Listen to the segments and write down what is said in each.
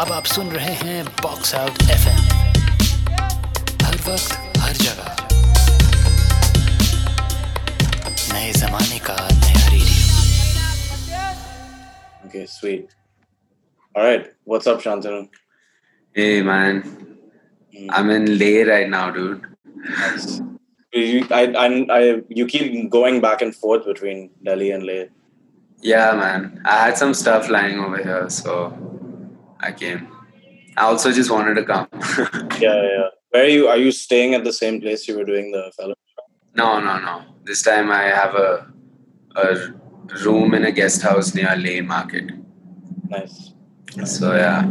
अब आप सुन रहे हैं बॉक्स आउट एफ़ हर वक्त हर जगह नए जमाने का नया radio Okay, sweet. All right, what's up, Shantanu? Hey man, Mm. I'm in Leh right now, dude. You, I, I, I, you keep going back and forth between Delhi and Leh. Yeah, man. I had some stuff lying over here, so I came. I also just wanted to come. Yeah, yeah. Where are you? Are you staying at the same place you were doing the fellowship? no, no, no. This time I have a a room in a guest house near Leh Market. Nice. So yeah,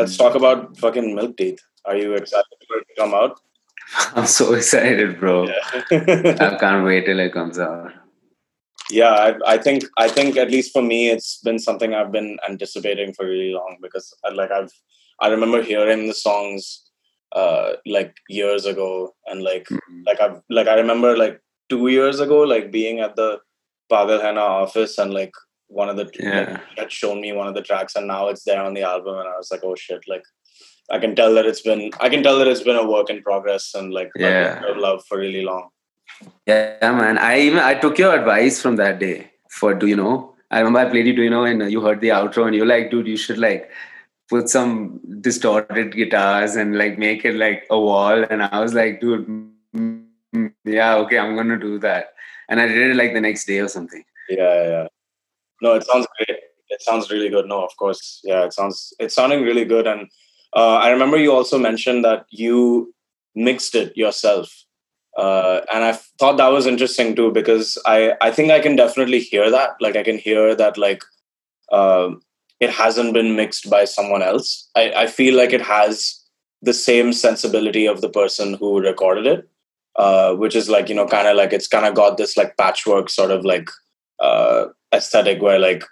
Let's talk about fucking Milk Teeth. Are you excited for it to come out? I'm so excited, bro. Yeah. I can't wait till it comes out. Yeah, I, I think I think at least for me, it's been something I've been anticipating for really long because I, like I've I remember hearing the songs uh like years ago and like Mhm. like I've like I remember like two years ago like being at the Pagal office and like one of the Yeah. like, had shown me one of the tracks and now it's there on the album and I was like oh shit like I can tell that it's been I can tell that it's been a work in progress and like Yeah. love for really long. Yeah, man. I even I took your advice from that day for do you know? I remember I played it, do you know, and you heard the outro and you're like, dude, you should like put some distorted guitars and like make it like a wall. And I was like, dude, mm, mm, yeah, okay, I'm gonna do that. And I did it like the next day or something. Yeah, yeah, yeah. No, it sounds great. It sounds really good. No, of course. Yeah, it sounds it's sounding really good. And uh, I remember you also mentioned that you mixed it yourself. Uh, and I thought that was interesting too because I I think I can definitely hear that. Like I can hear that like um it hasn't been mixed by someone else. I, I feel like it has the same sensibility of the person who recorded it, uh, which is like you know kind of like it's kind of got this like patchwork sort of like uh, aesthetic where like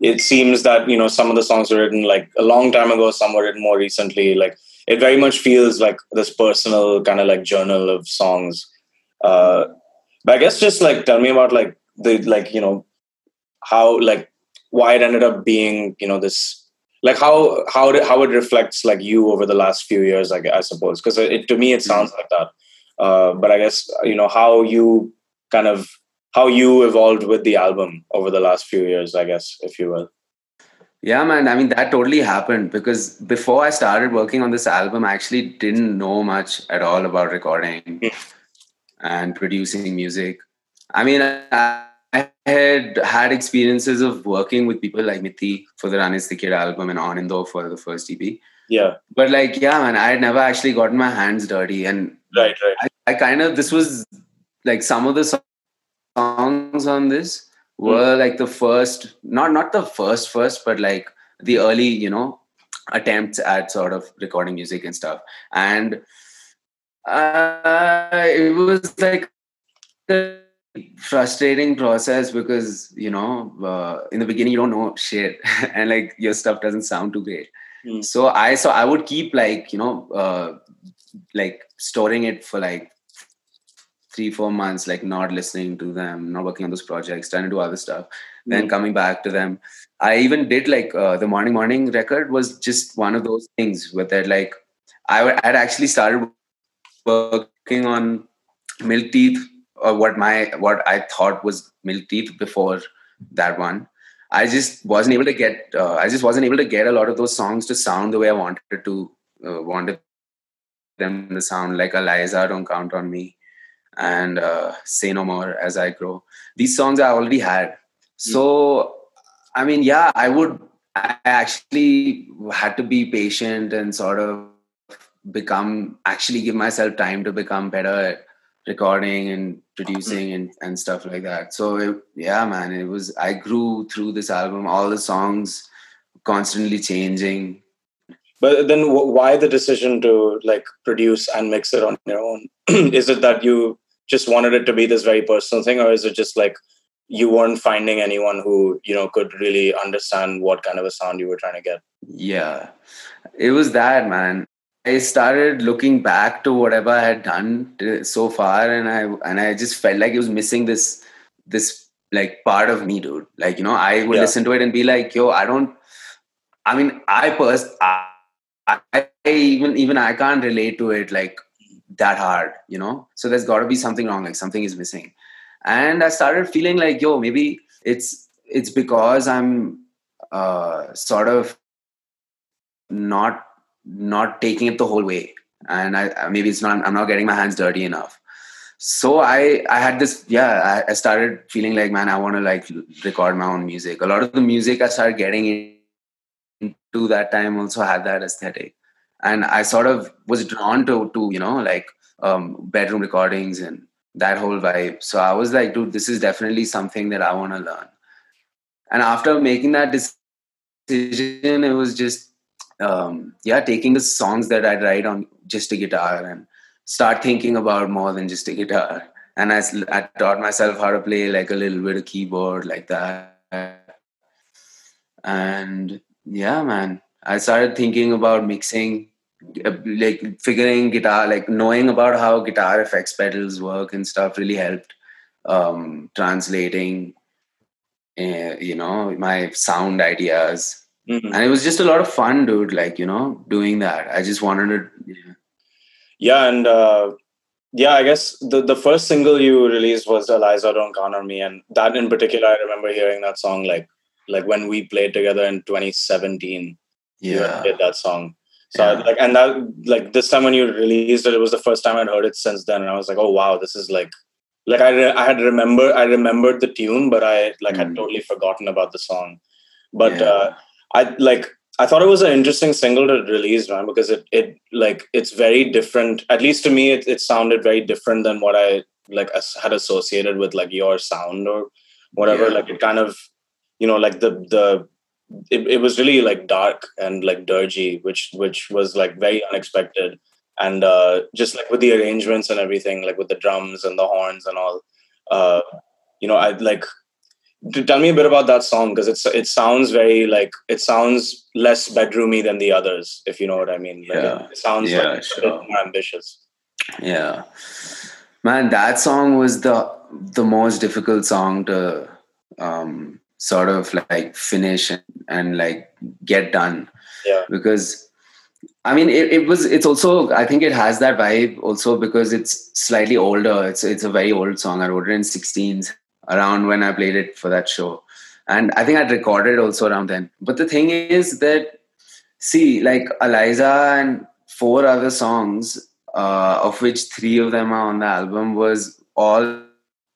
it seems that you know some of the songs were written like a long time ago some were written more recently like it very much feels like this personal kind of like journal of songs uh but i guess just like tell me about like the like you know how like why it ended up being you know this like how how it, how it reflects like you over the last few years i, I suppose because it, to me it sounds like that uh but i guess you know how you kind of how you evolved with the album over the last few years, I guess, if you will. Yeah, man. I mean, that totally happened because before I started working on this album, I actually didn't know much at all about recording Mm. And producing music. I mean, I, I had had experiences of working with people like Mithi for the Run is the Kid album and On and Though for the first EP. Yeah, But like, yeah, man, I had never actually gotten my hands dirty. And right, right. I, I kind of, this was like some of the songs on this hmm. were like the first, not not the first first, but like the early, you know, attempts at sort of recording music and stuff. And uh, it was like a frustrating process because you know uh, in the beginning you don't know shit and like your stuff doesn't sound too great Mm. so i so i would keep like you know uh, like storing it for like three four months like not listening to them not working on those projects trying to do other stuff then Mm. coming back to them i even did like uh, the morning morning record was just one of those things where that like i would- had actually started working on milk teeth or what my what i thought was milk teeth before that one. I just wasn't able to get uh, i just wasn't able to get a lot of those songs to sound the way i wanted to uh, wanted them to sound like eliza don't count on me and uh, say no more as i grow. These songs i already had. So i mean yeah i would i actually had to be patient and sort of become actually give myself time to become better at recording and producing and, and stuff like that so it, yeah man it was i grew through this album all the songs constantly changing But then, wh- why the decision to like produce and mix it on your own? is it that you just wanted it to be this very personal thing, or is it just like you weren't finding anyone who you know could really understand what kind of a sound you were trying to get? Yeah, it was that, man. I started looking back to whatever I had done so far, and I and I just felt like it was missing this this like part of me, dude. Like you know, I would Yeah. listen to it and be like, yo, I don't. I mean, I pers- I, I even even I can't relate to it like that hard, you know. So there's got to be something wrong, like something is missing. And I started feeling like, yo, maybe it's it's because I'm uh, sort of not not taking it the whole way, and I maybe it's not I'm not getting my hands dirty enough. So I I had this yeah I, I started feeling like man I want to like record my own music. A lot of the music I started getting into that time also had that aesthetic, and I sort of was drawn to to you know like um, bedroom recordings and that whole vibe. So I was like, dude, this is definitely something that I want to learn. And after making that decision, it was just um, yeah, taking the songs that I'd write on just a guitar and start thinking about more than just a guitar. And I, I taught myself how to play like a little bit of keyboard like that. And yeah, man, I started thinking about mixing, uh, like figuring guitar, like knowing about how guitar effects pedals work and stuff really helped um, translating, uh, you know, my sound ideas Mhm. and it was just a lot of fun dude like you know doing that i just wanted to yeah. Yeah, and uh, yeah, I guess the the first single you released was Eliza Don't Count on Me, and that in particular, I remember hearing that song like like when we played together in 2017. Yeah did that song. So I- like, and that like this time when you released it, it was the first time I'd heard it since then, and I was like, oh wow, this is like like I re- I had remember I remembered the tune, but I like had Mm. totally forgotten about the song. But Yeah. uh, I like I thought it was an interesting single to release, man, because it it like it's very different. At least to me, it it sounded very different than what I like had associated with like your sound or whatever. Yeah. Like it kind of you know like the the it, it was really like dark and like dirgy, which which was like very unexpected. And uh, just like with the arrangements and everything, like with the drums and the horns and all, uh, you know, I like tell me a bit about that song because it's it sounds very like it sounds less bedroomy than the others, if you know what I mean. Like Yeah. it, it sounds Yeah, like sure. more ambitious. yeah man that song was the the most difficult song to um sort of like finish and, and like get done Yeah. because i mean it, it was it's also i think it has that vibe also because it's slightly older it's it's a very old song i wrote it in 16s around when i played it for that show and i think i'd recorded also around then but the thing is that see like eliza and four other songs uh, of which three of them are on the album was all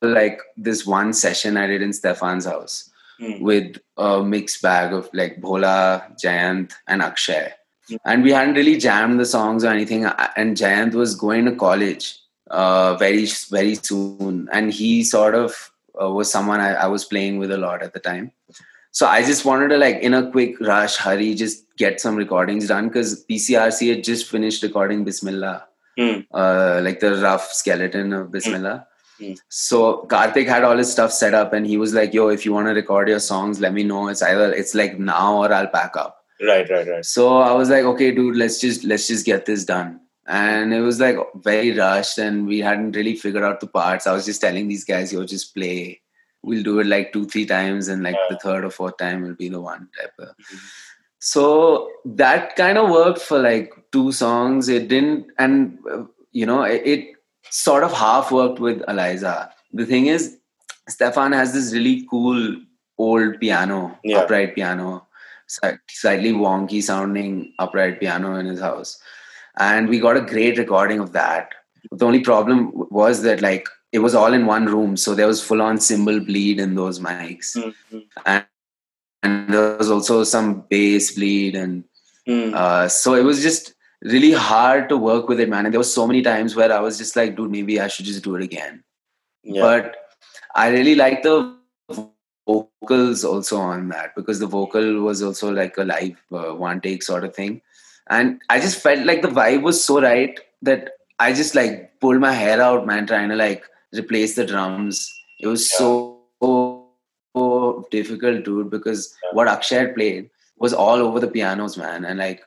like this one session i did in stefan's house Hmm. with a mixed bag of like Bhola, Jayant, and Akshay. Mm. And we hadn't really jammed the songs or anything. And Jayant was going to college uh, very, very soon. And he sort of uh, was someone I, I was playing with a lot at the time. So I just wanted to, like, in a quick rush, hurry, just get some recordings done because PCRC had just finished recording Bismillah, Hmm. uh, like the rough skeleton of Bismillah. Hmm. So Karthik had all his stuff set up, and he was like, "Yo, if you want to record your songs, let me know. It's either it's like now or I'll pack up." Right, right, right. So I was like, "Okay, dude, let's just let's just get this done." And it was like very rushed, and we hadn't really figured out the parts. I was just telling these guys, "Yo, just play. We'll do it like two, three times, and like the third or fourth time will be the one." Type of. Mm-hmm. So that kind of worked for like two songs. It didn't, and you know, it, it sort of half worked with Eliza. The thing is, Stefan has this really cool old piano, Yeah. upright piano, slightly wonky sounding upright piano in his house. And we got a great recording of that. The only problem was that like it was all in one room, so there was full on cymbal bleed in those mics, Mhm. and there was also some bass bleed and Hmm. uh, so it was just really hard to work with it, man. And there was so many times where I was just like, dude, maybe I should just do it again. Yeah. But I really like the vocals also on that because the vocal was also like a live uh, one take sort of thing. And I just felt like the vibe was so right that I just like pulled my hair out, man, trying to like replace the drums. It was Yeah. so, so difficult, dude, because Yeah. what Akshay had played was all over the pianos, man. And like,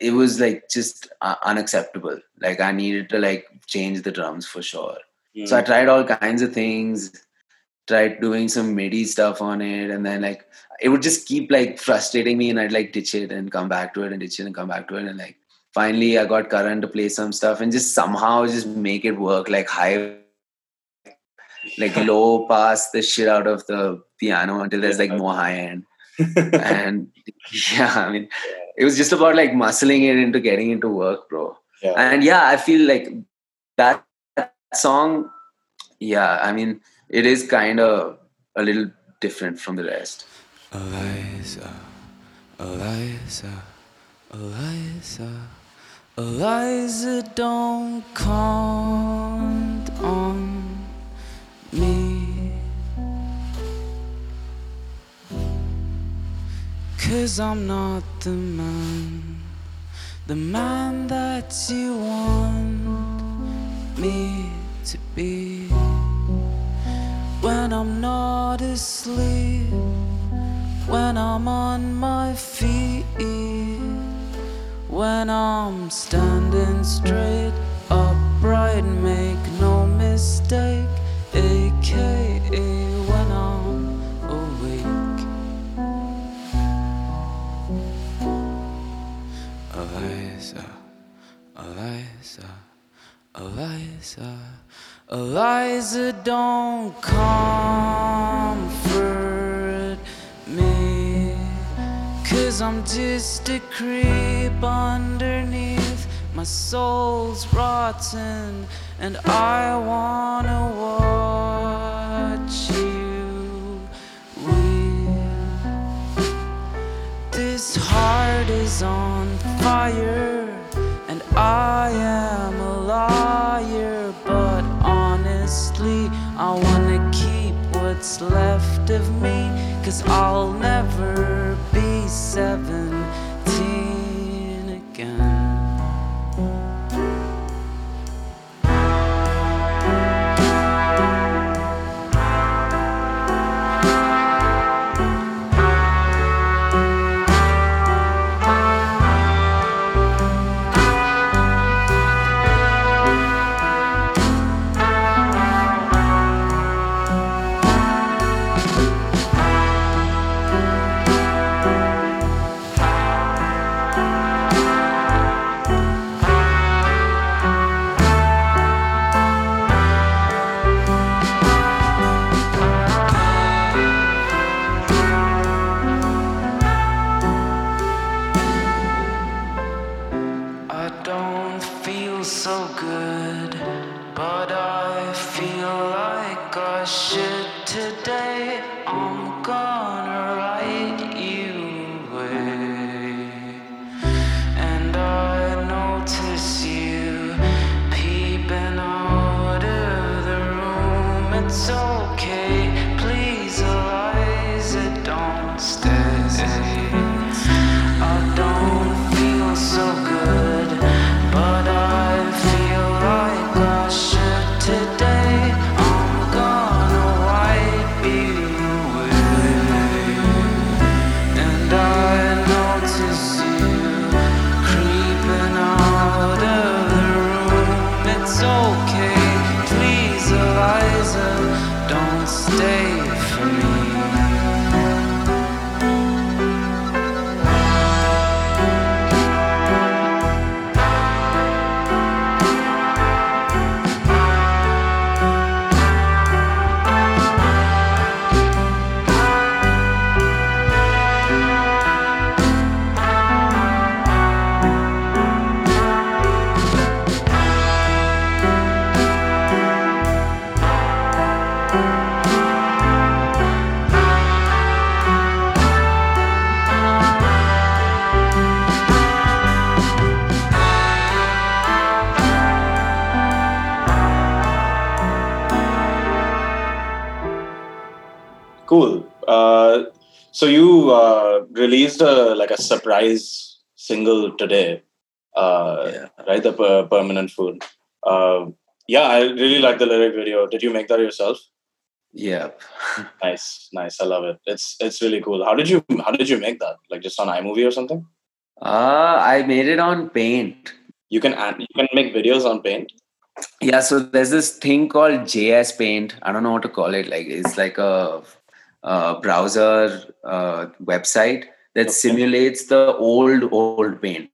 it was like just uh, unacceptable. Like, I needed to like change the drums for sure. So I Hmm. tried all kinds of things, tried doing some MIDI stuff on it, and then like it would just keep like frustrating me, and I'd like ditch it and come back to it and ditch it and come back to it, and like finally I got Karan to play some stuff and just somehow just make it work like high like low pass the shit out of the piano until there's like more high end. and yeah, I mean it was just about like muscling it into getting into work, bro. Yeah. And yeah, I feel like that song, yeah, I mean, it is kind of a little different from the rest. Eliza, Eliza, Eliza, Eliza, don't count on me. Cause I'm not the man, the man that you want me to be. When I'm not asleep, when I'm on my feet, when I'm standing straight upright, make no mistake, aka when I'm awake. Eliza, Eliza, Eliza, Eliza, don't comfort Just a creep underneath. My soul's rotten, and I wanna watch you weep. This heart is on fire, and I am a liar. But honestly, I wanna keep what's left of me, cause I'll never be like a surprise single today, uh, Yeah. right? The per- permanent food. Uh, yeah, I really like the lyric video. Did you make that yourself? Yep. Nice, nice. I love it. It's it's really cool. How did you how did you make that? Like just on iMovie or something? Uh, I made it on Paint. You can add, you can make videos on Paint. yeah, so there's this thing called JS Paint. I don't know what to call it. Like it's like a, a browser uh, website that Okay. simulates the old old paint.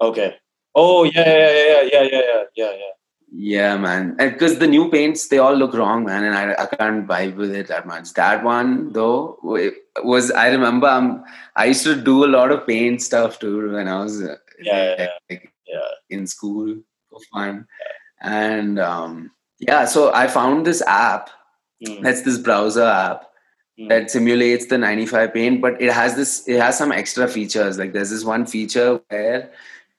Okay. Oh yeah, yeah, yeah, yeah, yeah, yeah, yeah, yeah, yeah. Yeah, man. Because the new paints, they all look wrong, man, and I, I can't vibe with it that much. That one though wa- was I remember um, I used to do a lot of paint stuff too when I was uh, Yeah, yeah, like, yeah. in school for fun, and um, yeah. So I found this app. Mm, That's this browser app mm. that simulates the 95 paint, but it has this. It has some extra features. Like there's this one feature where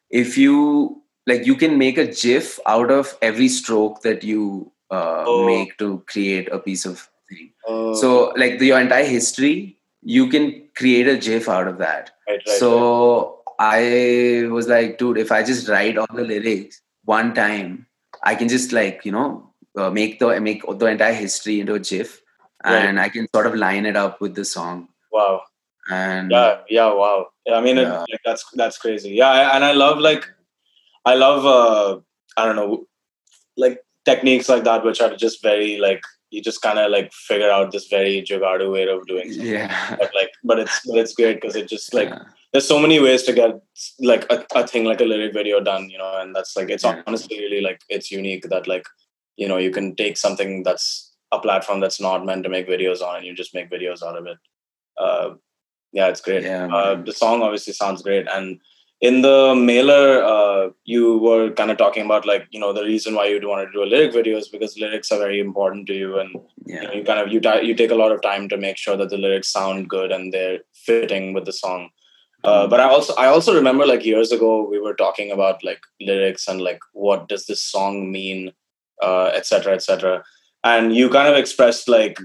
if you like you can make a gif out of every stroke that you uh, Oh. make to create a piece of thing Oh, so like the, your entire history you can create a gif out of that right, right, right. so i was like dude if i just write all the lyrics one time i can just like you know uh, make the make the entire history into a gif Right. and i can sort of line it up with the song wow. and Yeah, yeah, wow. Yeah, I mean, it, like, that's that's crazy. Yeah, I- and I love like, I love uh, I don't know, like techniques like that, which are just very like you just kind of like figure out this very jugadu way of doing something. yeah But like, but it's but it's great because it just like Yeah. there's so many ways to get like a, a thing like a lyric video done, you know, and that's like it's Yeah. honestly really like it's unique that like you know you can take something that's a platform that's not meant to make videos on and you just make videos out of it. Uh, yeah, it's great. Yeah, uh, the song obviously sounds great, and in the mailer, uh, you were kind of talking about like you know the reason why you'd want to do a lyric video is because lyrics are very important to you, and you, know, you kind of you you take a lot of time to make sure that the lyrics sound good and they're fitting with the song. Uh, but I also I also remember like years ago we were talking about like lyrics and like what does this song mean, uh, et cetera, et cetera. And you kind of expressed like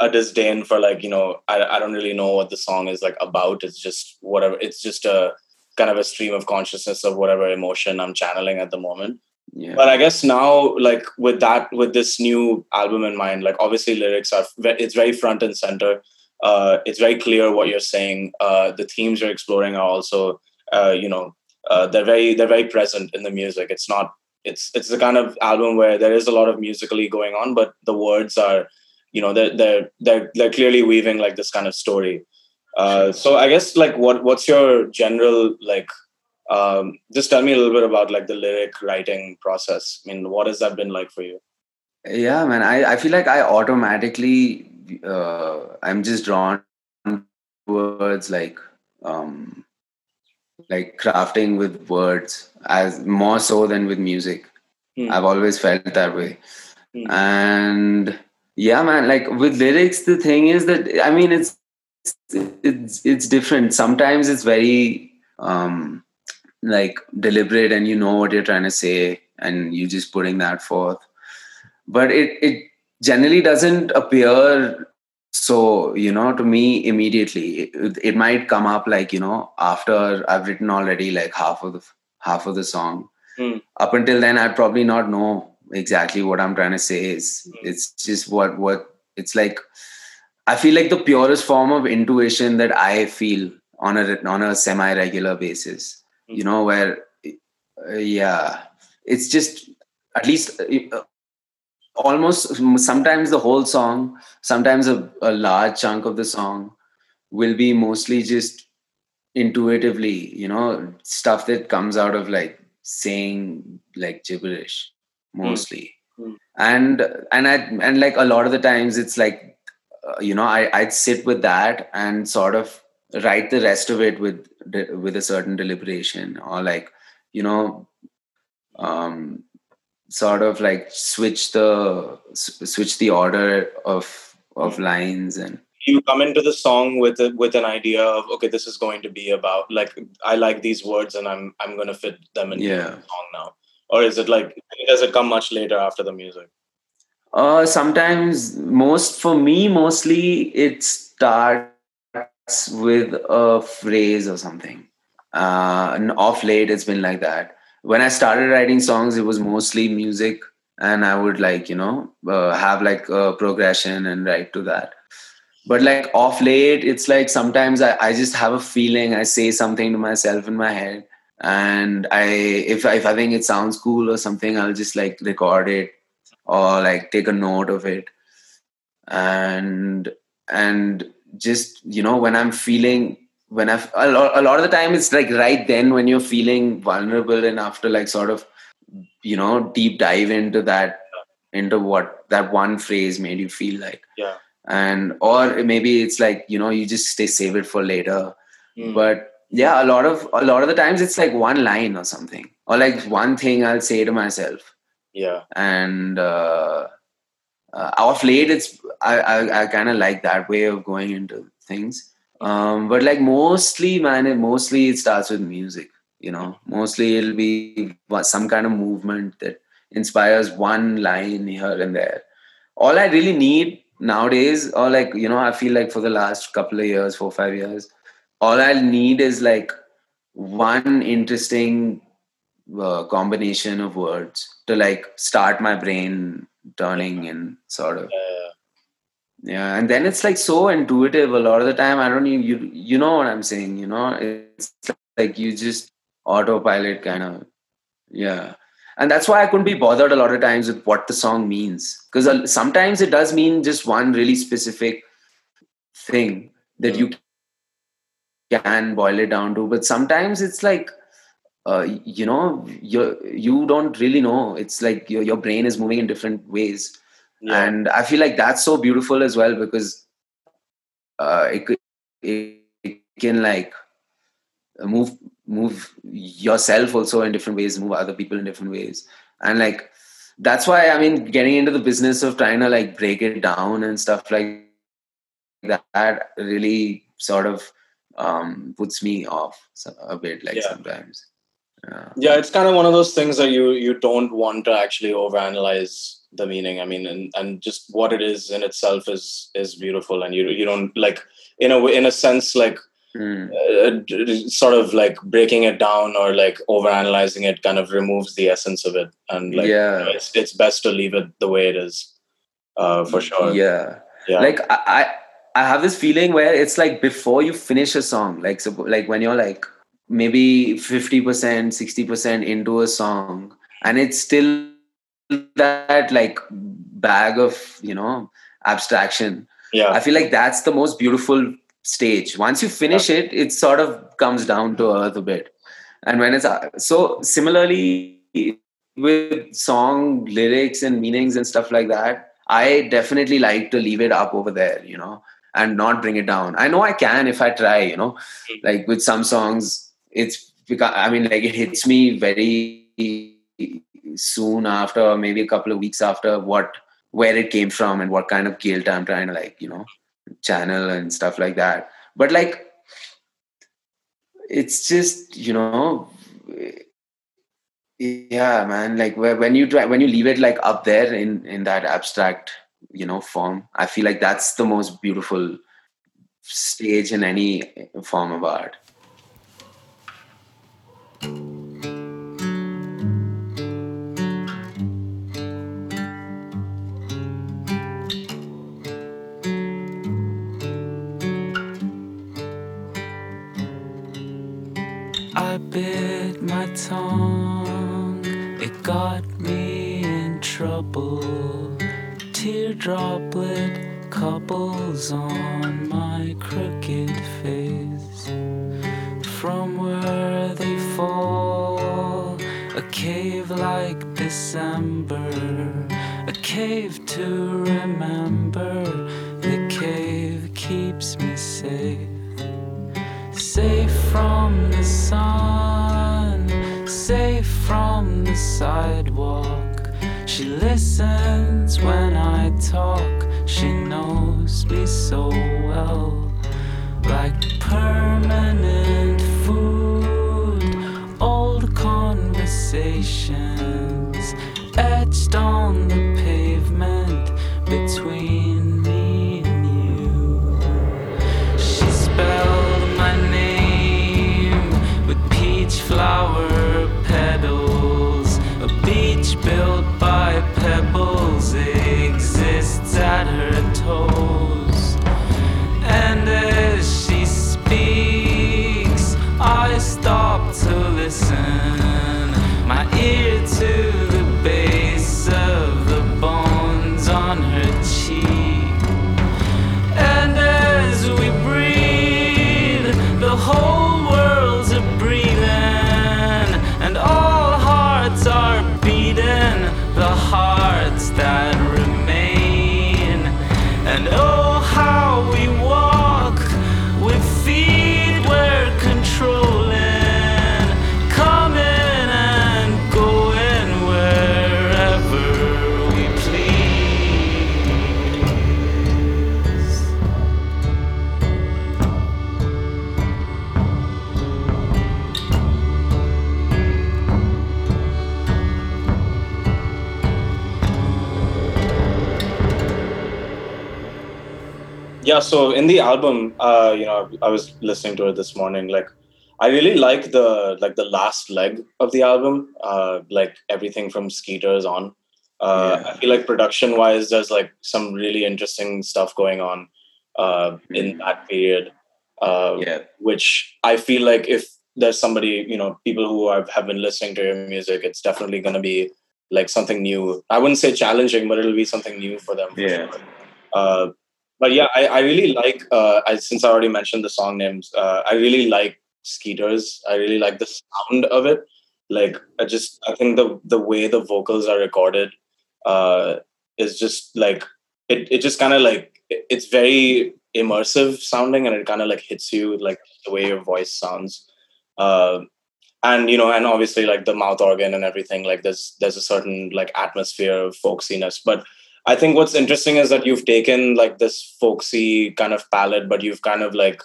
a disdain for like you know I, I don't really know what the song is like about. It's just whatever. It's just a kind of a stream of consciousness of whatever emotion I'm channeling at the moment. Yeah. But i guess now like with that with this new album in mind like obviously lyrics are it's very front and center. Uh it's very clear what you're saying. Uh the themes you're exploring are also uh you know uh they're very they're very present in the music. It's not it's it's the kind of album where there is a lot of musically going on but the words are you know they're they're they're, they're clearly weaving like this kind of story uh so i guess like what what's your general like um, just tell me a little bit about like the lyric writing process. I mean, what has that been like for you? yeah man i, I feel like i automatically uh, i'm just drawn towards like um like crafting with words as more so than with music Hmm. i've always felt that way Hmm. and yeah man like with lyrics the thing is that i mean it's it's it's different sometimes it's very um like deliberate and you know what you're trying to say and you're just putting that forth but it it generally doesn't appear so you know to me immediately it, it might come up like you know after i've written already like half of the half of the song Hmm. up until then i'd probably not know exactly what i'm trying to say is Hmm. it's just what what it's like i feel like the purest form of intuition that i feel on a on a semi regular basis Hmm. you know where uh, yeah it's just at least uh, almost sometimes the whole song sometimes a, a large chunk of the song will be mostly just intuitively you know stuff that comes out of like saying like gibberish mostly Mm. and and i and like a lot of the times it's like uh, you know i i'd sit with that and sort of write the rest of it with with a certain deliberation or like you know um sort of like switch the switch the order of of lines and You come into the song with a, with an idea of okay, this is going to be about like I like these words and I'm I'm going to fit them into Yeah. the song now, or is it like does it come much later after the music? Uh, sometimes, most for me, mostly it starts with a phrase or something. Uh, and off late, it's been like that. When I started writing songs, it was mostly music, and I would like you know uh, have like a progression and write to that. But like off late, it's like sometimes I, I just have a feeling. I say something to myself in my head, and I if if I think it sounds cool or something, I'll just like record it or like take a note of it, and and just you know when I'm feeling when I've a lot, a lot of the time it's like right then when you're feeling vulnerable enough to like sort of you know deep dive into that into what that one phrase made you feel like. Yeah. And or maybe it's like you know you just stay save it for later. Mm. but yeah a lot of a lot of the times it's like one line or something. Or like one thing i'll say to myself. Yeah. And uh, uh off late it's i i, I kind of like that way of going into things um but like mostly man it, mostly it starts with music you know? Mostly it'll be some kind of movement that inspires one line here and there. All i really need nowadays or like you know i feel like for the last couple of years four five years all i need is like one interesting uh, combination of words to like start my brain turning and sort of yeah, yeah and then it's like so intuitive a lot of the time. I don't even you you know what i'm saying you know? It's like you just autopilot kind of yeah. And that's why i couldn't be bothered a lot of times with what the song means because sometimes it does mean just one really specific thing that you can boil it down to but sometimes it's like uh, you know you you don't really know. It's like your, your brain is moving in different ways yeah. and i feel like that's so beautiful as well because uh, it, could- it, it can like move move yourself also in different ways move other people in different ways and like that's why i mean getting into the business of trying to like break it down and stuff like that really sort of um puts me off a bit like Yeah. sometimes yeah yeah it's kind of one of those things that you you don't want to actually overanalyze the meaning. I mean and and just what it is in itself is is beautiful. And you you don't like in a in a sense like Hmm. uh, sort of like breaking it down or like overanalyzing it kind of removes the essence of it. And like Yeah. you know, it's it's best to leave it the way it is uh for sure. yeah. Yeah. Like I, I I have this feeling where it's like before you finish a song, like so, like when you're like maybe fifty percent, sixty percent into a song, and it's still that like bag of you know abstraction. yeah I feel like that's the most beautiful stage. Once you finish it, it sort of comes down to earth a bit. And when it's uh, so similarly with song lyrics and meanings and stuff like that, I definitely like to leave it up over there, you know, and not bring it down. I know I can if I try, you know, like with some songs, it's because I mean, like it hits me very soon after, maybe a couple of weeks after what where it came from and what kind of guilt I'm trying to like, you know, channel and stuff like that. But like, it's just you know, yeah, man. Like when you try when you leave it like up there in in that abstract, you know, form, I feel like that's the most beautiful stage in any form of art. Bit my tongue, it got me in trouble. Teardroplet couples on my crooked face. From where they fall, a cave like December, a cave to remember. The cave keeps me safe safe from the sun, safe from the sidewalk. She listens when I talk, she knows me so well. Like permanent food, old conversations yeah so in the album uh you know i was listening to it this morning like i really like the like the last leg of the album uh like everything from skeeters on uh Yeah. i feel like production wise there's like some really interesting stuff going on uh in that period uh Yeah. which i feel like if there's somebody you know people who have, have been listening to your music it's definitely going to be like something new i wouldn't say challenging but it'll be something new for them for Yeah. sure. But yeah I, I really like uh, I, since i already mentioned the song names uh, i really like skeeters. I really like the sound of it. Like i just i think the the way the vocals are recorded uh, is just like it, it just kind of like it- it's very immersive sounding and it kind of like hits you like the way your voice sounds. Uh, and you know and obviously like the mouth organ and everything like there's there's a certain like atmosphere of folksiness. But i think what's interesting is that you've taken like this folksy kind of palette but you've kind of like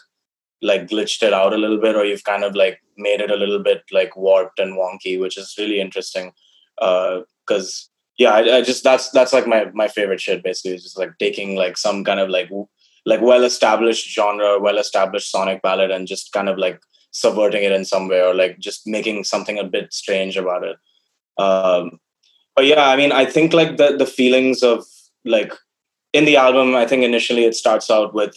like glitched it out a little bit or you've kind of like made it a little bit like warped and wonky which is really interesting because yeah I, I just that's that's like my my favorite shit basically it's just like taking like some kind of like like well established genre well established sonic palette and just kind of like subverting it in some way or like just making something a bit strange about it. Um but yeah i mean i think like the the feelings of like in the album i think initially it starts out with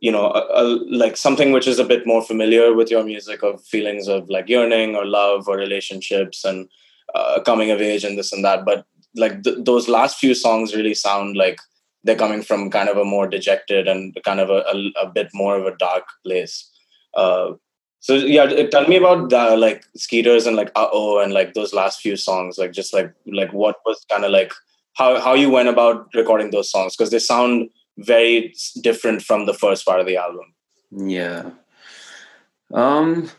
you know a, a, like something which is a bit more familiar with your music of feelings of like yearning or love or relationships and uh, coming of age and this and that. But like th- those last few songs really sound like they're coming from kind of a more dejected and kind of a, a, a bit more of a dark place. Uh, so yeah tell me about the, like skeeters and like uh oh and like those last few songs like just like like what was kind of like how how you went about recording those songs because they sound very different from the first part of the album Yeah. Um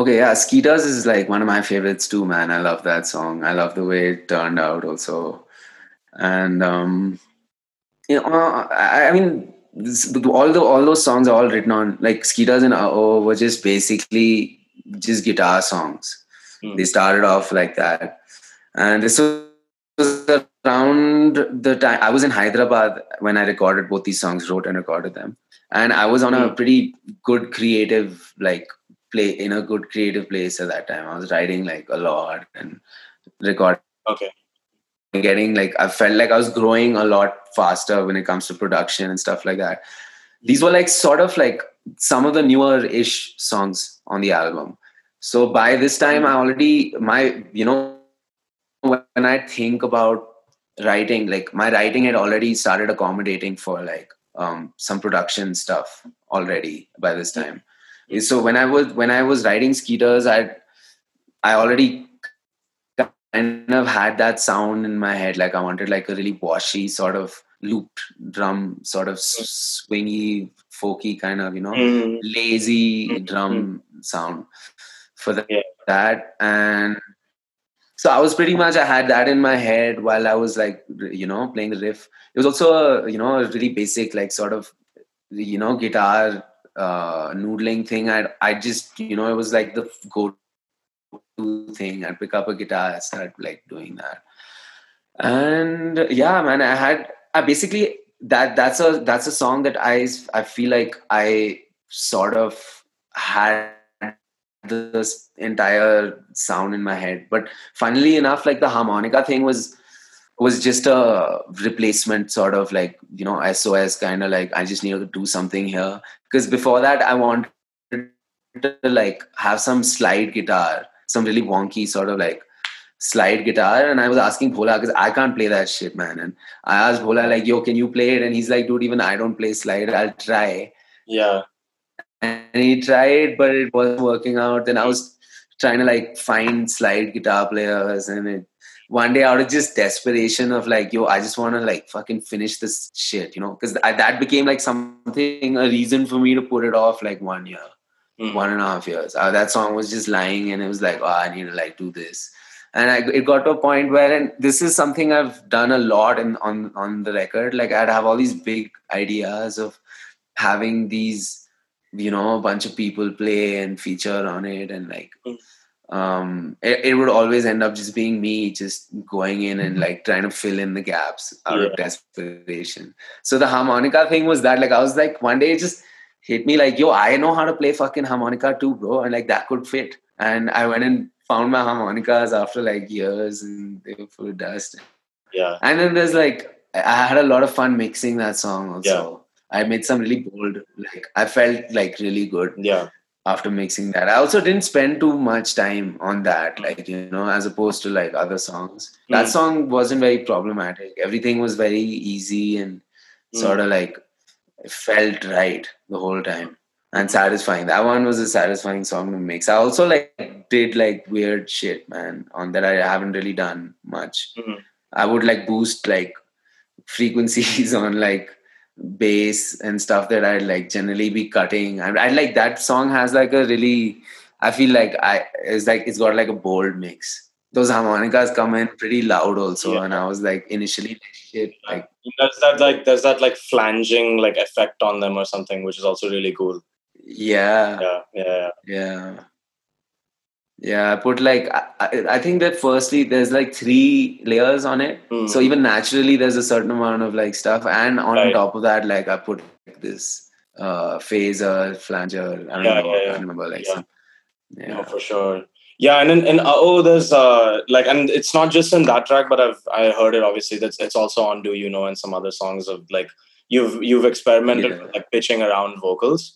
okay, yeah, Skeeters is like one of my favorites too, man. I love that song. I love the way it turned out also. And um you know, uh, I, I mean this, all the all those songs are all written on like Skeeters and Oh were just basically just guitar songs. Hmm. They started off like that. And this was around the time I was in Hyderabad when I recorded both these songs, wrote and recorded them. And I was on a Hmm. pretty good creative, like play in a good creative place at that time. I was writing like a lot and recording okay getting like I felt like I was growing a lot faster when it comes to production and stuff like that. These were like sort of like some of the newer ish songs on the album. So by this time I already my you know when I think about writing, like my writing had already started accommodating for like um some production stuff already by this time. So when I was when I was writing Skeeters, I I already kind of had that sound in my head. Like I wanted like a really washy sort of looped drum, sort of swingy, folky kind of, you know, Mhm. lazy drum sound for the, Yeah. that. And so I was pretty much, I had that in my head while I was like, you know, playing the riff. It was also, a, you know, a really basic, like sort of, you know, guitar uh noodling thing. I I just, you know, it was like the go thing. I'd pick up a guitar, and start like doing that. And yeah, man, I had I basically that that's a that's a song that I I feel like I sort of had this entire sound in my head. But funnily enough, like the harmonica thing was was just a replacement sort of like you know sos kind of like i just needed to do something here because before that i wanted to like have some slide guitar some really wonky sort of like slide guitar and i was asking Bhola because i can't play that shit man. And i asked Bhola like yo can you play it? And he's like dude even i don't play slide. I'll try. Yeah. And he tried but it wasn't working out. Then i was trying to like find slide guitar players and it one day out of just desperation of like yo i just want to like fucking finish this shit you know? Because that became like something a reason for me to put it off like one year Mhm. one and a half years uh, that song was just lying and it was like oh i need to like do this and I, it got to a point where and this is something i've done a lot in on on the record like i'd have all these big ideas of having these you know a bunch of people play and feature on it and like Mm. um, it, it would always end up just being me just going in and like trying to fill in the gaps out Yeah. of desperation. So the harmonica thing was that like I was like one day just hit me like yo I know how to play fucking harmonica too, bro, and like that could fit. And I went and found my harmonicas after like years and they were full of dust. Yeah. And then there's like I had a lot of fun mixing that song also. Yeah. I made some really bold like I felt like really good Yeah. after mixing that. I also didn't spend too much time on that, like you know, as opposed to like other songs. That Mm. song wasn't very problematic. Everything was very easy and Mm. sort of like felt right the whole time and satisfying. That one was a satisfying song to mix. I also like did like weird shit, man, on that I haven't really done much. Mhm. I would like boost like frequencies on like bass and stuff that I'd like generally be cutting. I, I like that song has like a really, I feel like I it's like it's got like a bold mix. Those harmonicas come in pretty loud also, Yeah. and I was like initially like shit, like There's that like there's that like flanging like effect on them or something, which is also really cool. yeah, Yeah, yeah, yeah, yeah. I put like I, I think that firstly there's like three layers on it, Mm. so even naturally there's a certain amount of like stuff, and on Right. top of that, like I put like, this uh phaser, flanger. I don't Yeah, know, yeah, I remember like Yeah. some. No, for sure. Yeah, and in, in uh, oh, there's uh like, and it's not just in that track, but I've I heard it. Obviously, that's it's also on Do You Know and some other songs of like you've you've experimented Yeah. with like pitching around vocals.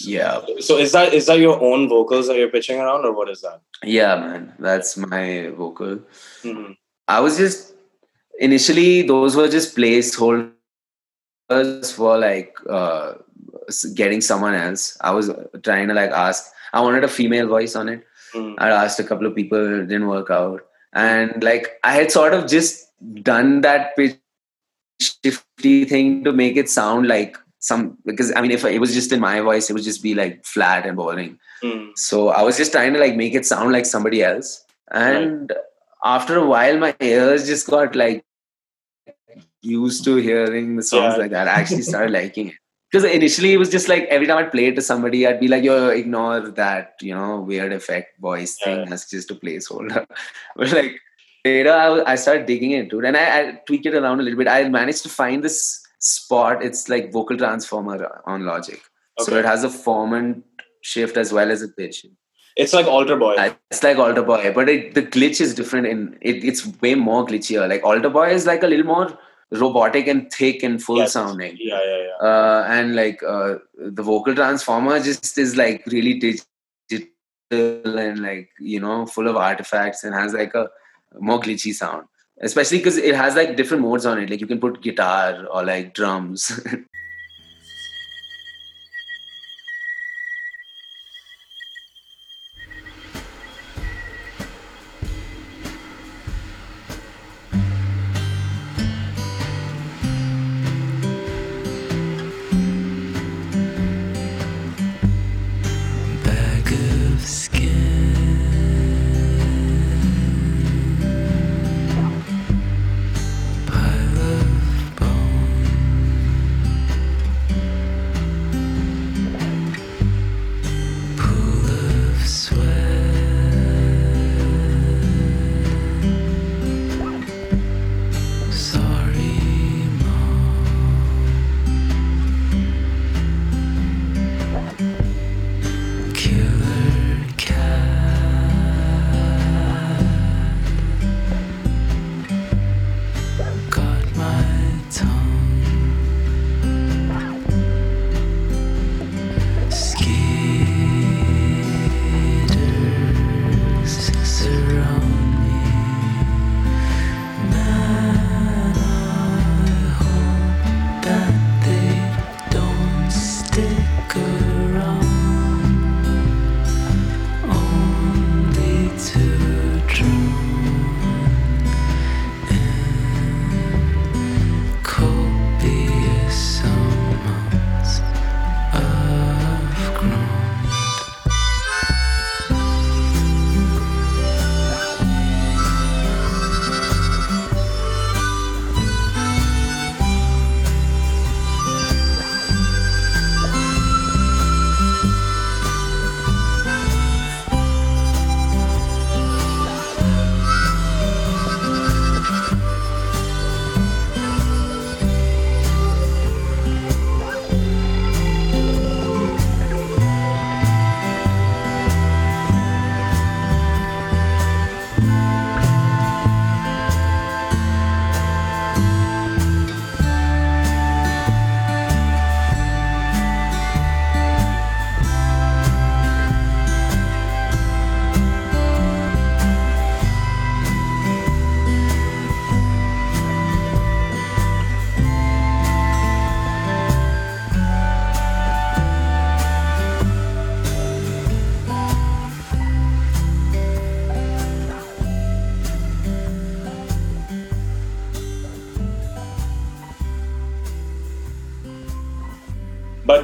Yeah. So is that is that your own vocals that you're pitching around, or what is that? Yeah, man. That's my vocal. Mhm. I was just initially those were just placeholders for like uh getting someone else. I was trying to like ask. I wanted a female voice on it. Mhm. I asked a couple of people, it didn't work out, and like I had sort of just done that pitch shifty thing to make it sound like some because I mean if it was just in my voice, it would just be like flat and boring. Mhm. So I was just trying to like make it sound like somebody else. And after a while, my ears just got like used to hearing the songs Yeah. like that. I actually started liking it. Because initially it was just like every time I'd play it to somebody, I'd be like, yo, ignore that, you know, weird effect voice Yeah. thing. That's just a placeholder. but like later, I, I started digging into it and I, I tweaked it around a little bit. I managed to find this spot. It's like vocal transformer on Logic. So it has a formant shift as well as a pitch. It's like Alter Boy. It's like Alter Boy, but it, the glitch is different. In it, it's way more glitchier. Like Alter Boy is like a little more robotic and thick and full Yes. sounding. Yeah, yeah, yeah. Uh, and like uh, the vocal transformer just is like really digital and like you know full of artifacts and has like a more glitchy sound. Especially because it has like different modes on it. Like you can put guitar or like drums.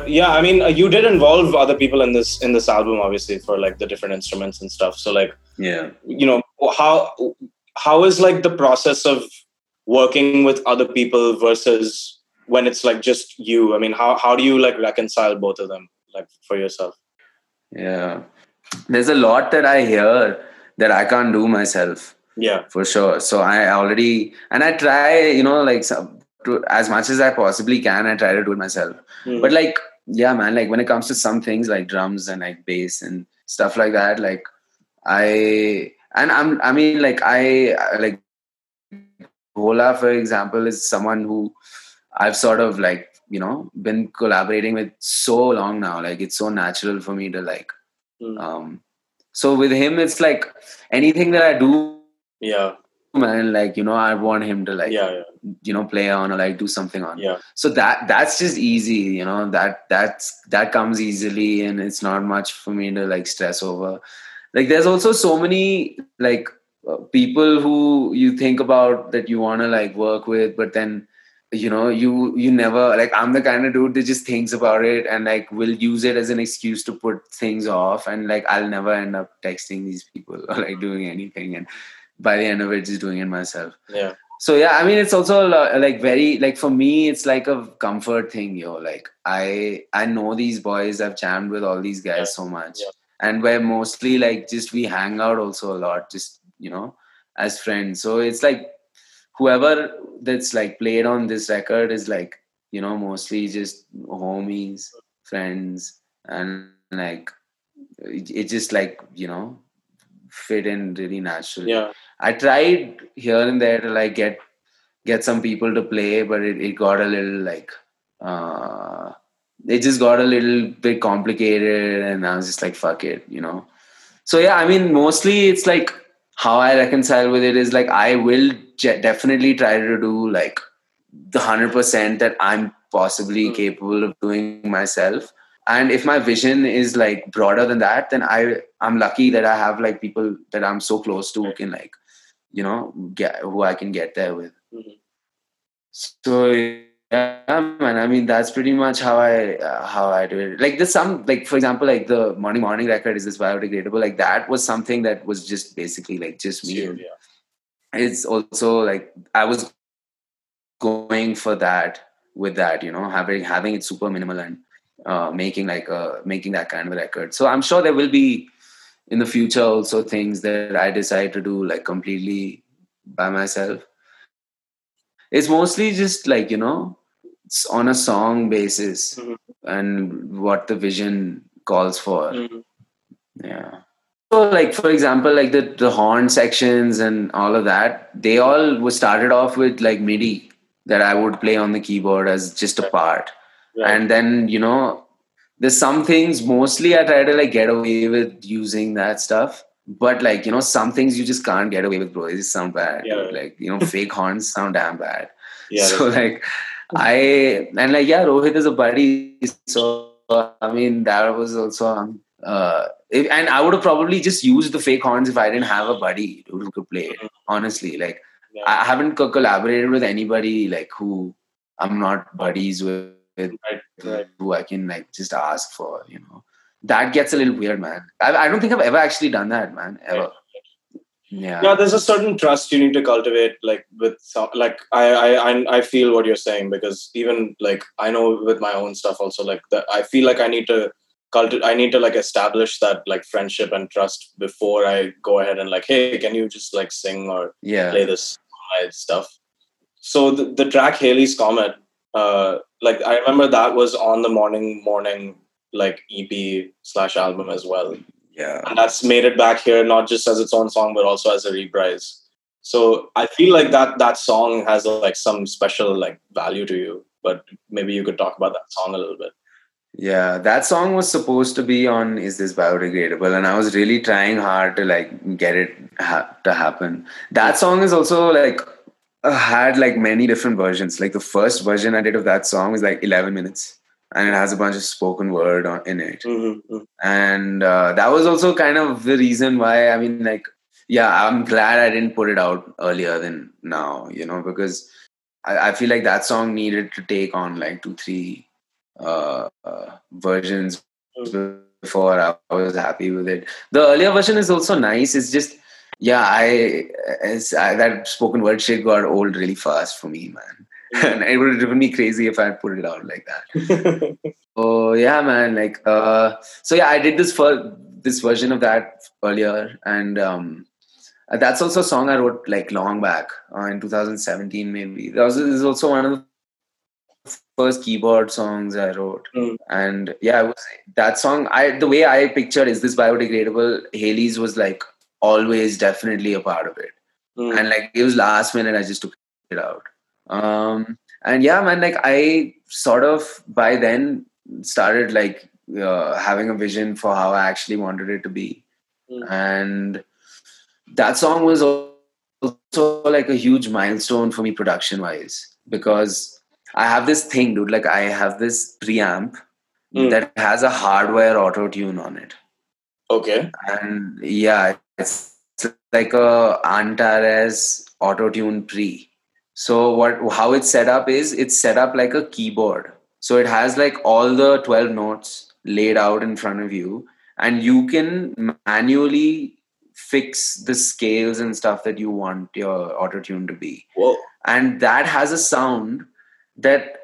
yeah, I mean, uh, you did involve other people in this in this album, obviously, for like the different instruments and stuff. So, like, Yeah. you know, how how is like the process of working with other people versus when it's like just you? I mean, how how do you like reconcile both of them, like for yourself? Yeah. There's a lot that I hear that I can't do myself Yeah, for sure. So I already and I try, you know, like some, to, as much as I possibly can, I try to do it myself. Mm. But like, yeah, man, like when it comes to some things like drums and like bass and stuff like that, like I and I'm I mean like I like Vola, for example, is someone who I've sort of like, you know, been collaborating with so long now. Like it's so natural for me to like Mm. um so with him it's like anything that I do yeah, man, like you know, I want him to like yeah, yeah, you know play on or like do something on. Yeah. so that that's just easy you know that that's that comes easily and it's not much for me to like stress over. Like there's also so many like uh, people who you think about that you want to like work with but then you know you you never like i'm the kind of dude that just thinks about it and like will use it as an excuse to put things off and like i'll never end up texting these people or like doing anything. And by the end of it just doing it myself yeah. so yeah i mean it's also like very like for me it's like a comfort thing yo like i i know these boys i've jammed with all these guys Yeah. so much Yeah. and we're mostly like just we hang out also a lot just you know as friends so it's like whoever that's like played on this record is like you know mostly just homies friends and like it, it just like you know fit in really naturally Yeah, I tried here and there to like get get some people to play, but it, it got a little like uh it just got a little bit complicated and I was just like fuck it, you know. So yeah, I mean mostly it's like how I reconcile with it is like I will je- definitely try to do like the 100% that I'm possibly Mm. capable of doing myself and if my vision is like broader than that then i i'm lucky that i have like people that i'm so close to who can like you know get who i can get there with Mhm. so yeah man i mean that's pretty much how i uh, how i do it like there's some like for example like the morning morning record is this biodegradable like that was something that was just basically like just me and yeah. it's also like I was going for that with that, you know, having having it super minimal and uh, making like a making that kind of record. So I'm sure there will be in the future also things that I decide to do like completely by myself. It's mostly just like you know, it's on a song basis Mhm. and what the vision calls for. Mhm. Yeah. So, like for example, like the the horn sections and all of that, they all was started off with like MIDI that I would play on the keyboard as just a part, Right. and then you know, there's some things mostly I try to like get away with using that stuff. But like you know, some things you just can't get away with, bro. They just sound bad. Yeah. Like you know, fake horns sound damn bad yeah, so like i and like yeah rohit is a buddy so i mean that was also um, uh if, and i would have probably just used the fake horns if i didn't have a buddy who could play it honestly like Yeah. i haven't co- collaborated with anybody like who i'm not buddies with, with Right, right. who i can like just ask for you know. That gets a little weird man. I, I don't think i've ever actually done that man ever. yeah. Yeah there's a certain trust you need to cultivate like with like I, I i i feel what you're saying because even like i know with my own stuff also like that i feel like i need to cultivate i need to like establish that like friendship and trust before i go ahead and like hey can you just like sing or yeah. play this stuff? So the, the track haley's comet uh like i remember that was on the morning morning like ep slash album as well yeah and that's made it back here not just as its own song but also as a reprise so i feel like that that song has like some special like value to you but maybe you could talk about that song a little bit Yeah, that song was supposed to be on Is This Biodegradable? And I was really trying hard to like get it ha- to happen. That song is also like had like many different versions. Like the first version I did of that song was like 11 minutes and it has a bunch of spoken word on, in it. mm-hmm. And uh, that was also kind of the reason why, I mean, like, yeah, I'm glad I didn't put it out earlier than now, you know, because I, I feel like that song needed to take on like two, three uh, uh, versions Mm. before I was happy with it. The earlier version is also nice. It's just yeah, I, I that spoken word shit got old really fast for me, man. and it would have driven me crazy if I had put it out like that. Oh yeah, man. Like uh, so yeah, I did this for this version of that earlier, and um, that's also a song I wrote like long back uh, in 2017, maybe. That was is also one of the first keyboard songs I wrote, Mm. and yeah, was that song. I the way I pictured is this biodegradable. Haley's was like always definitely a part of it Mm. and like it was last minute i just took it out um and yeah man like i sort of by then started like uh, having a vision for how i actually wanted it to be Mm. and that song was also like a huge milestone for me production wise because i have this thing dude like i have this preamp Mm. that has a hardware auto tune on it okay. and yeah, it's like a Antares auto tune pre. So what how it's set up is it's set up like a keyboard. So it has like all the 12 notes laid out in front of you and you can manually fix the scales and stuff that you want your auto tune to be Whoa. and that has a sound that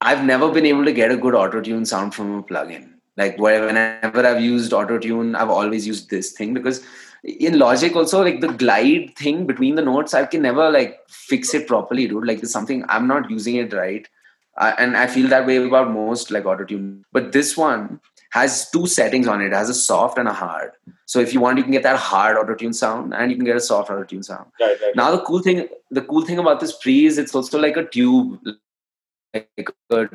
I've never been able to get a good auto tune sound from a plugin. Like whenever I've used auto tune, I've always used this thing because in Logic also like the glide thing between the notes, I can never like fix it properly, dude. Like there's something I'm not using it right, uh, and I feel that way about most like auto tune. But this one has two settings on it. It has a soft and a hard. So if you want, you can get that hard auto tune sound, and you can get a soft auto tune sound. Right, right. Now the cool thing, the cool thing about this pre is it's also like a tube, like a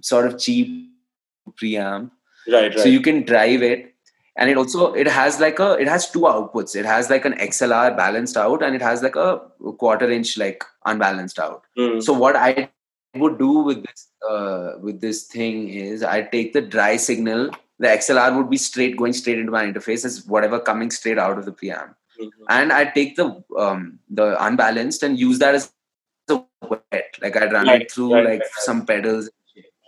sort of cheap preamp. right, right. So you can drive it, and it also it has like a it has two outputs. It has like an XLR balanced out, and it has like a quarter inch like unbalanced out. Mm. So what I would do with this uh, with this thing is I take the dry signal. The XLR would be straight going straight into my interface as whatever coming straight out of the preamp Mhm. and I take the um, the unbalanced and use that as a wet. Like I'd run Right, it through right, like right. some pedals.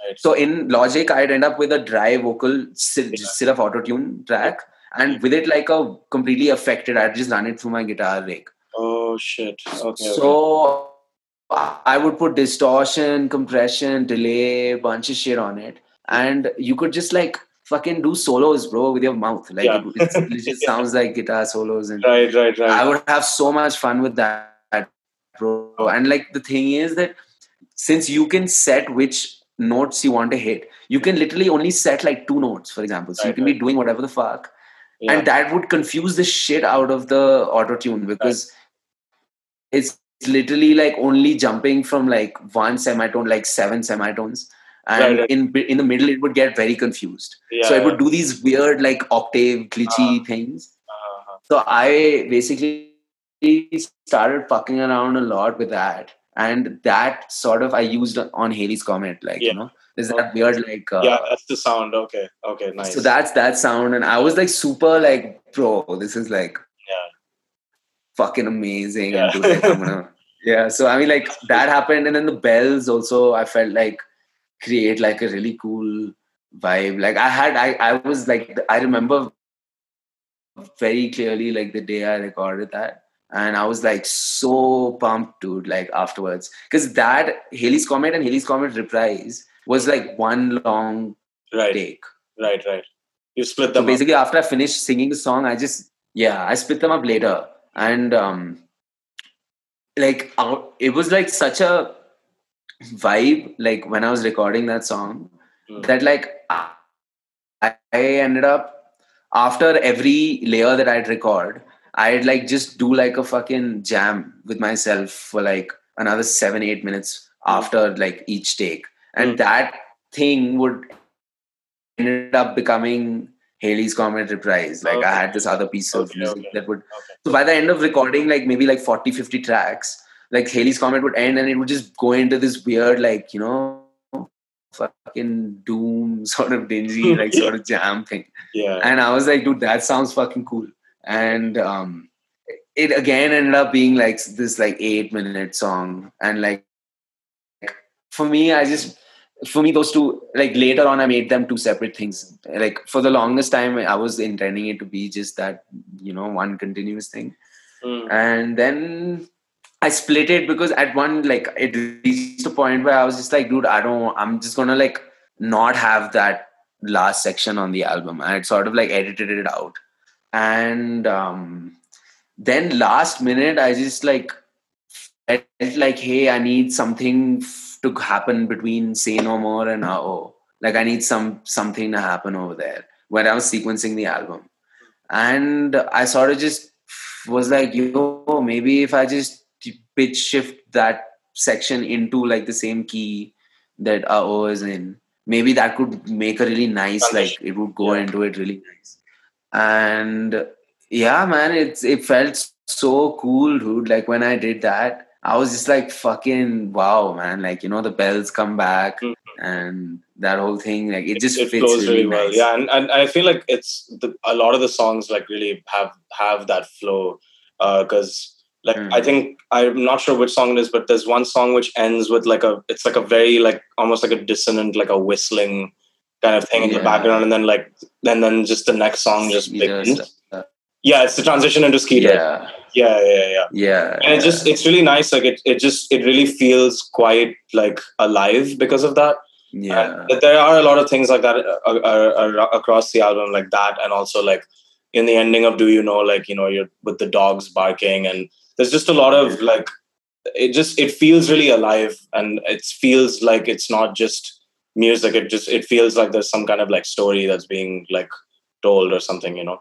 Right. So in Logic, I'd end up with a dry vocal sit of auto tune track, and with it like a completely affected. I'd just run it through my guitar rig. Oh shit. Okay. okay. So I would put distortion, compression, delay, bunch of shit on it, and you could just like fucking do solos, bro, with your mouth. Like Yeah. it, it just sounds like guitar solos and Right, right, right. I would have so much fun with that, bro. And like the thing is that since you can set which notes you want to hit, you can literally only set like two notes, for example. So you Right, can be doing whatever the fuck. yeah. And that would confuse the shit out of the auto tune because it's literally like only jumping from like one semitone, like seven semitones. And Right, right. in in the middle, it would get very confused. yeah, so it would do these weird, like octave glitchy things. Uh-huh. So I basically started fucking around a lot with that. And that sort of I used on Haley's Comet, like, Yeah. you know, is that weird, like, uh, yeah, that's the sound. Okay, okay, nice. so that's that sound. And I was like super, like, bro, this is like Yeah. fucking amazing. Yeah. And like, gonna, yeah. So I mean, like, that happened. And then the bells also, I felt like create like a really cool vibe. Like, I had, I, I was like, I remember very clearly like the day I recorded that. And I was like so pumped, dude, like afterwards. Because that Haley's Comet and Haley's Comet reprise was like one long right, take. right, right. You split So them up. basically after I finished singing the song, I just yeah, I split them up later. And um like it was like such a vibe, like when I was recording that song, Mm. that like I ended up after every layer that I'd record, I'd like just do like a fucking jam with myself for like another seven, eight minutes after like each take. And Mm. that thing would ended up becoming Haley's Comet Reprise. Like Okay. I had this other piece of Okay, music okay, that would so by the end of recording like maybe like 40, 50 tracks, like Haley's Comet would end and it would just go into this weird, like, you know, fucking doom sort of dingy, like sort of jam thing. Yeah. And I was like, dude, that sounds fucking cool. And um it again ended up being like this like eight minute song. And like for me, I just for me those two like later on i made them two separate things like for the longest time i was intending it to be just that you know one continuous thing Mm. and then i split it because at one like it reached a point where i was just like dude i don't i'm just gonna like not have that last section on the album i had sort of like edited it out and um then last minute i just like felt like hey i need something f- to happen between say no more and oh like i need some something to happen over there when i was sequencing the album. And i sort of just was like yo maybe if i just pitch shift that section into like the same key that AO is in maybe that could make a really nice like it would go into it really nice and yeah man it's it felt so cool dude like when i did that i was just like fucking wow man like you know the bells come back Mhm. and that whole thing like it just it fits flows really, really well. nice. Yeah, and, and I feel like it's the, a lot of the songs like really have have that flow Uh, because like Mm. I think I'm not sure which song it is, but there's one song which ends with like a it's like a very like almost like a dissonant like a whistling kind of thing in the background, and then like then then just the next song just begins. Yeah, it's the transition into Skeeter. yeah yeah, yeah, yeah. yeah And it just it's really nice. Like it it just it really feels quite like alive because of that. yeah And there are a lot of things like that uh, uh, uh, across the album, like that, and also like in the ending of "Do You Know," like you know, you're with the dogs barking, and there's just a lot of like it just it feels really alive, and it feels like it's not just music. It just it feels like there's some kind of like story that's being like told or something, you know.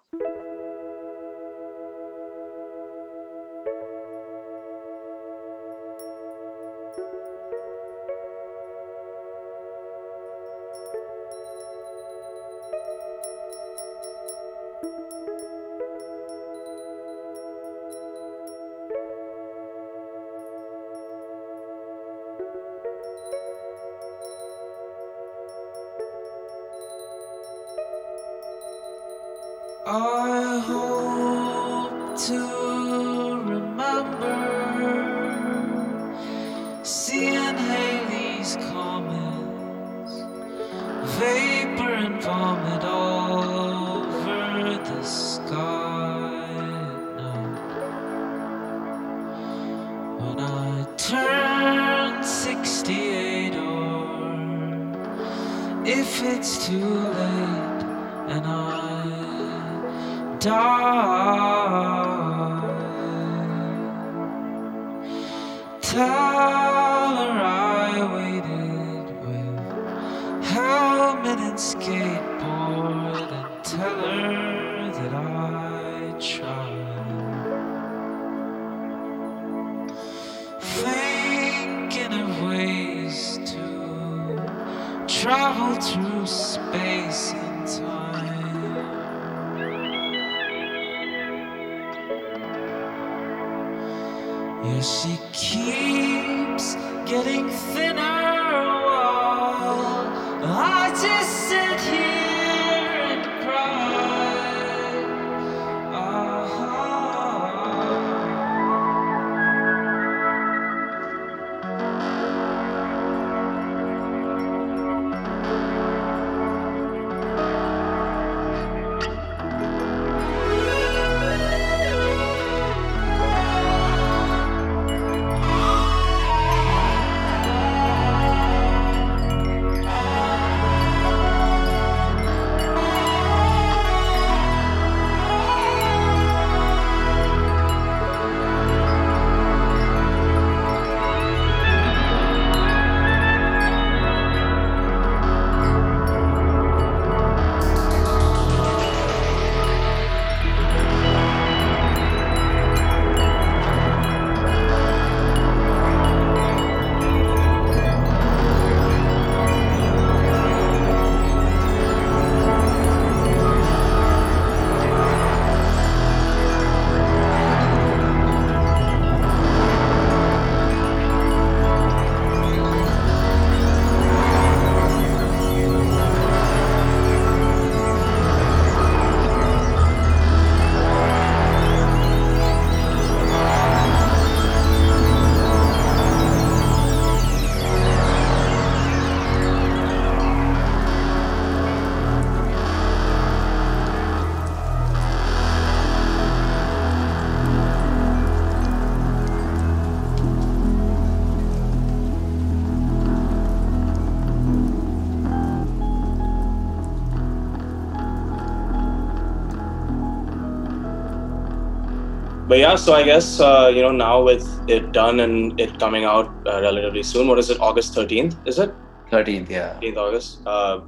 But yeah, so I guess uh, you know now with it done and it coming out uh, relatively soon. What is it? August thirteenth? Is it? 13th, yeah. 13th August. Uh,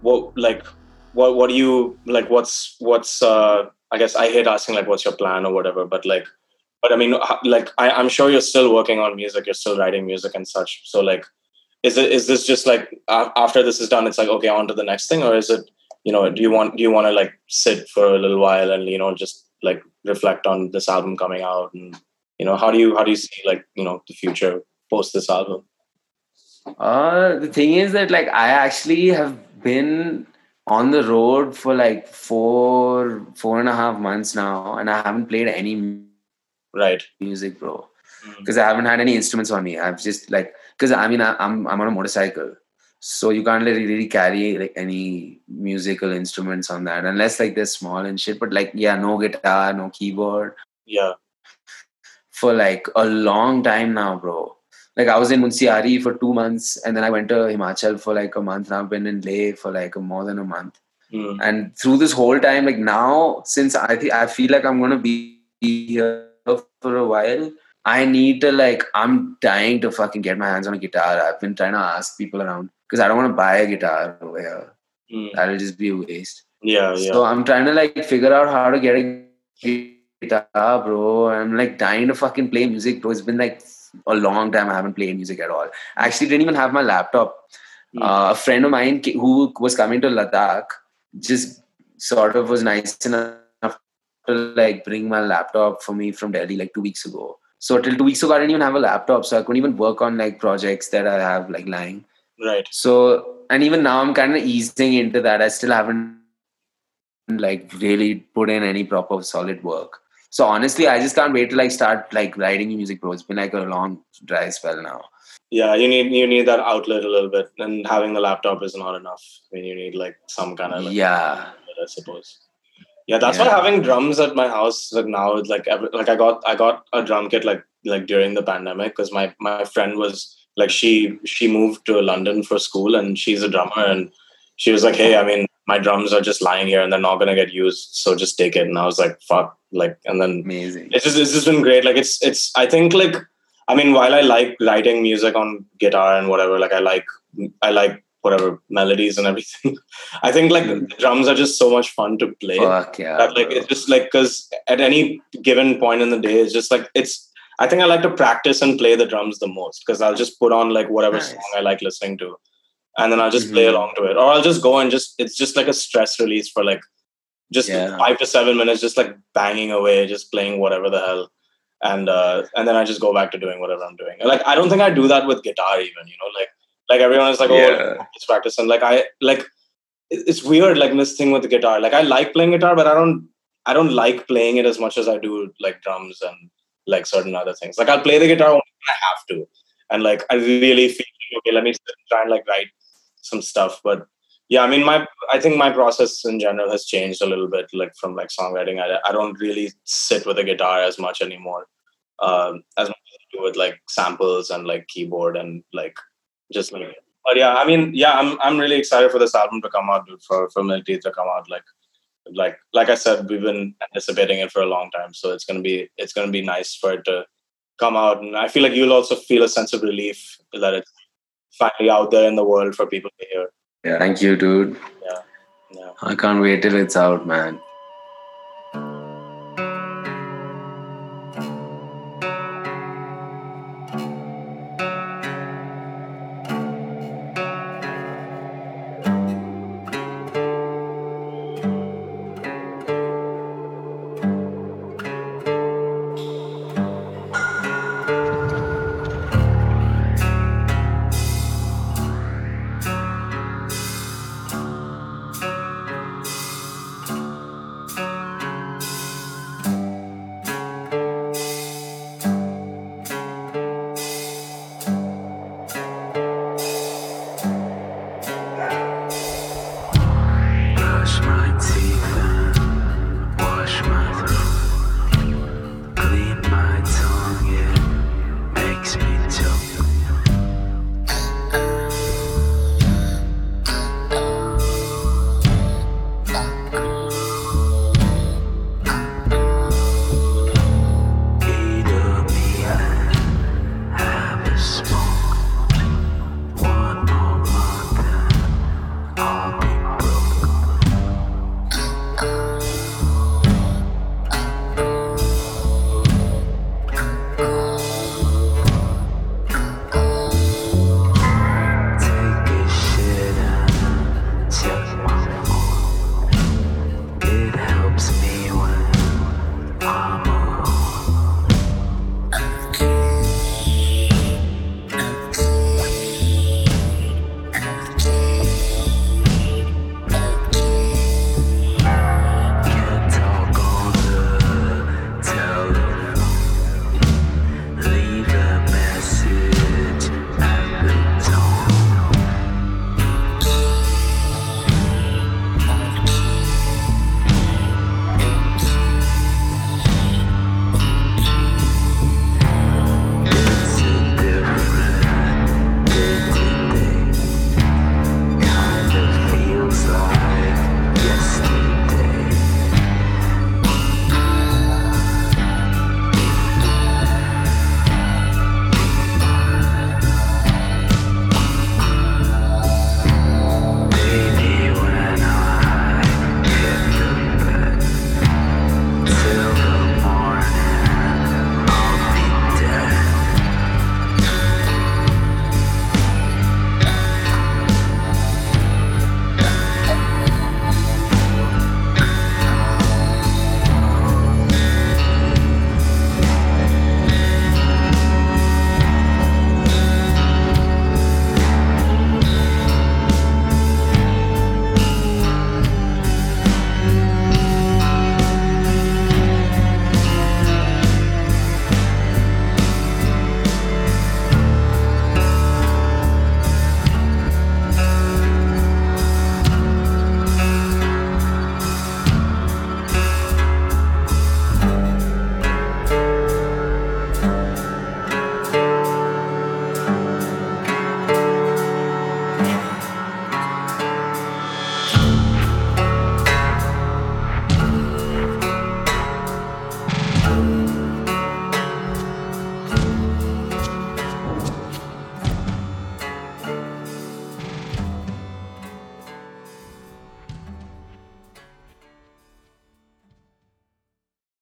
what like what what do you like? What's what's uh, I guess I hate asking like what's your plan or whatever, but like, but I mean like I, I'm sure you're still working on music. You're still writing music and such. So like, is it is this just like after this is done, it's like okay, on to the next thing, or is it you know do you want do you want to like sit for a little while and you know just like reflect on this album coming out and you know how do you how do you see like you know the future post this album? Uh, the thing is that like I actually have been on the road for like four, four and a half months now, and I haven't played any Right. music, bro. Mm. Because I haven't had any instruments on me. I've just like, because I mean, I, I'm I'm on a motorcycle, so you can't really, really carry like any musical instruments on that unless like they're small and shit. But like, yeah, no guitar, no keyboard Yeah. for like a long time now, bro. Like I was in Munsiari for two months, and then I went to Himachal for like a month. And I've been in Leh for like a, more than a month. Mm. And through this whole time, like now, since I think I feel like I'm gonna be here for a while, I need to like I'm dying to fucking get my hands on a guitar. I've been trying to ask people around because I don't want to buy a guitar over here. Mm. That'll just be a waste. Yeah. Yeah. So I'm trying to like figure out how to get a guitar, bro. I'm like dying to fucking play music, bro. It's been like a long time I haven't played music at all. I actually didn't even have my laptop. Hmm. Uh, a friend of mine who was coming to Ladakh just sort of was nice enough to like bring my laptop for me from Delhi like two weeks ago. So till two weeks ago, I didn't even have a laptop, so I couldn't even work on like projects that I have like lying. Right. So, and even now I'm kind of easing into that. I still haven't like really put in any proper solid work. So honestly, I just can't wait to like start like writing music, bro. It's been like a long dry spell now. Yeah, you need you need that outlet a little bit, and having the laptop is not enough. I mean, you need like some kind of like, Yeah, outlet, I suppose. Yeah, that's why having drums at my house like now like every, like I got I got a drum kit like like during the pandemic because my my friend was like she she moved to London for school and she's a drummer and she was like, hey, I mean my drums are just lying here and they're not gonna get used, so just take it. And I was like, fuck, like, and then amazing. it's just it's just been great. Like it's it's I think like I mean while I like writing music on guitar and whatever, like I like I like whatever melodies and everything. I think like Mm. the drums are just so much fun to play. Fuck yeah. that like bro. it's just like because at any given point in the day, it's just like it's. I think I like to practice and play the drums the most because I'll just put on like whatever Nice. song I like listening to, and then I'll just play Mhm. along to it, or I'll just go and just it's just like a stress release for like just Yeah. five to seven minutes, just like banging away, just playing whatever the hell, and uh, and then I just go back to doing whatever I'm doing. Like I don't think I do that with guitar even, you know, like like everyone is like, oh, Yeah. it's practice, and like I like it's weird like this thing with the guitar. Like I like playing guitar, but I don't I don't like playing it as much as I do like drums and like certain other things. Like I'll play the guitar when I have to, and like I really feel okay. Let me try and like write some stuff, but yeah, I mean my I think my process in general has changed a little bit, like from like songwriting. I I don't really sit with a guitar as much anymore, um, as much as I do with like samples and like keyboard and like just like. But yeah, I mean, yeah, I'm I'm really excited for this album to come out, dude. For for Milk to come out, like like like I said, we've been anticipating it for a long time, so it's gonna be it's gonna be nice for it to come out, and I feel like you'll also feel a sense of relief that it's finally out there in the world for people to hear. Yeah. Thank you, dude. Yeah. I can't wait till it's out, man.